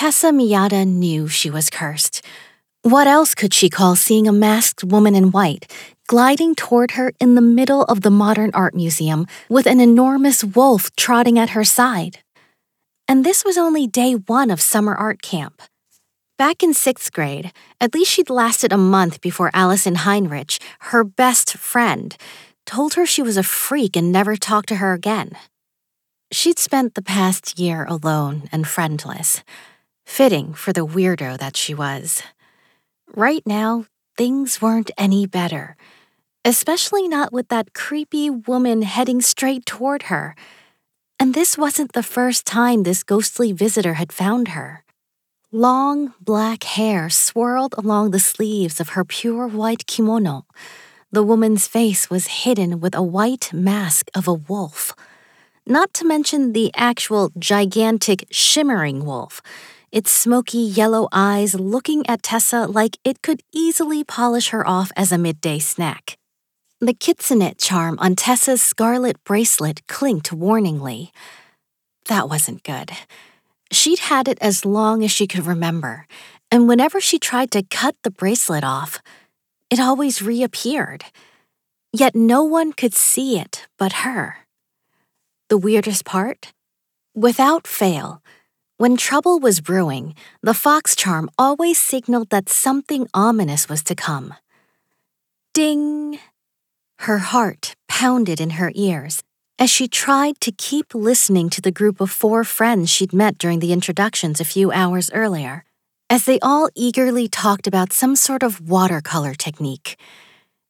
Tessa Miyata knew she was cursed. What else could she call seeing a masked woman in white gliding toward her in the middle of the modern art museum with an enormous wolf trotting at her side? And this was only day one of summer art camp. Back in sixth grade, at least she'd lasted a month before Allison Heinrich, her best friend, told her she was a freak and never talked to her again. She'd spent the past year alone and friendless, fitting for the weirdo that she was. Right now, things weren't any better, especially not with that creepy woman heading straight toward her. And this wasn't the first time this ghostly visitor had found her. Long black hair swirled along the sleeves of her pure white kimono. The woman's face was hidden with a white mask of a wolf. Not to mention the actual gigantic, shimmering wolf, its smoky yellow eyes looking at Tessa like it could easily polish her off as a midday snack. The kitsune charm on Tessa's scarlet bracelet clinked warningly. That wasn't good. She'd had it as long as she could remember, and whenever she tried to cut the bracelet off, it always reappeared. Yet no one could see it but her. The weirdest part? Without fail, when trouble was brewing, the fox charm always signaled that something ominous was to come. Ding! Her heart pounded in her ears as she tried to keep listening to the group of four friends she'd met during the introductions a few hours earlier, as they all eagerly talked about some sort of watercolor technique.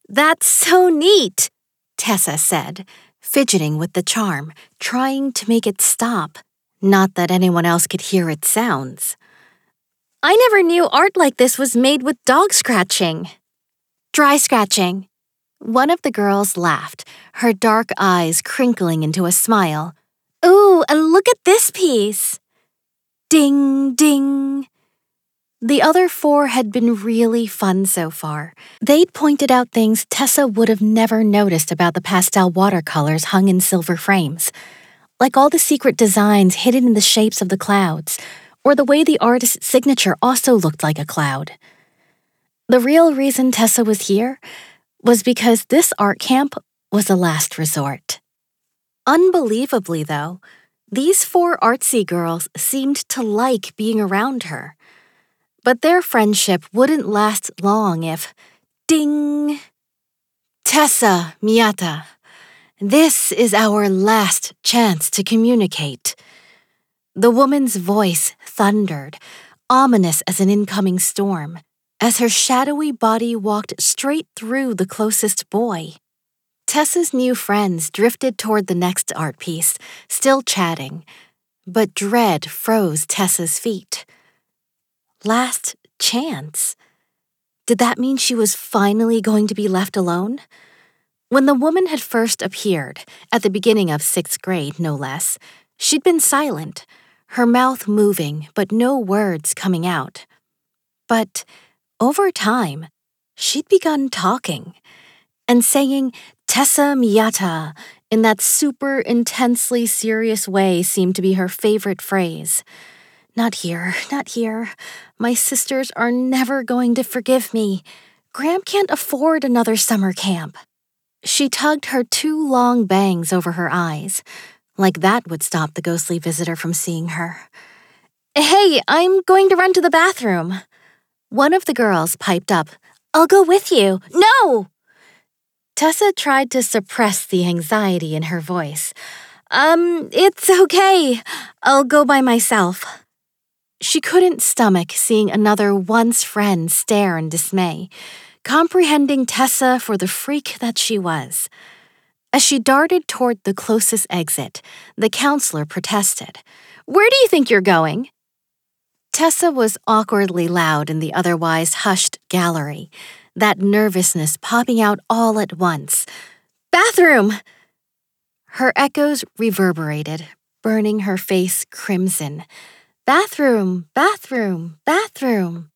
That's so neat, Tessa said, fidgeting with the charm, trying to make it stop. Not that anyone else could hear its sounds. I never knew art like this was made with dog scratching. Dry scratching, one of the girls laughed, her dark eyes crinkling into a smile. Ooh, and look at this piece! Ding, ding. The other four had been really fun so far. They'd pointed out things Tessa would have never noticed about the pastel watercolors hung in silver frames, like all the secret designs hidden in the shapes of the clouds, or the way the artist's signature also looked like a cloud. The real reason Tessa was here was because this art camp was a last resort. Unbelievably, though, these four artsy girls seemed to like being around her. But their friendship wouldn't last long if, ding! Tessa Miyata, this is our last chance to communicate. The woman's voice thundered, ominous as an incoming storm as her shadowy body walked straight through the closest boy. Tessa's new friends drifted toward the next art piece, still chatting, but dread froze Tessa's feet. Last chance? Did that mean she was finally going to be left alone? When the woman had first appeared, at the beginning of sixth grade, no less, she'd been silent, her mouth moving, but no words coming out. But over time, she'd begun talking and saying Tessa Miyata in that super intensely serious way seemed to be her favorite phrase. Not here, not here. My sisters are never going to forgive me. Gram can't afford another summer camp. She tugged her two long bangs over her eyes, like that would stop the ghostly visitor from seeing her. Hey, I'm going to run to the bathroom. One of the girls piped up, I'll go with you. No! Tessa tried to suppress the anxiety in her voice. Um, it's okay. I'll go by myself. She couldn't stomach seeing another once friend stare in dismay, comprehending Tessa for the freak that she was. As she darted toward the closest exit, the counselor protested. Where do you think you're going? Tessa was awkwardly loud in the otherwise hushed gallery, that nervousness popping out all at once. Bathroom! Her echoes reverberated, burning her face crimson. Bathroom, bathroom, bathroom.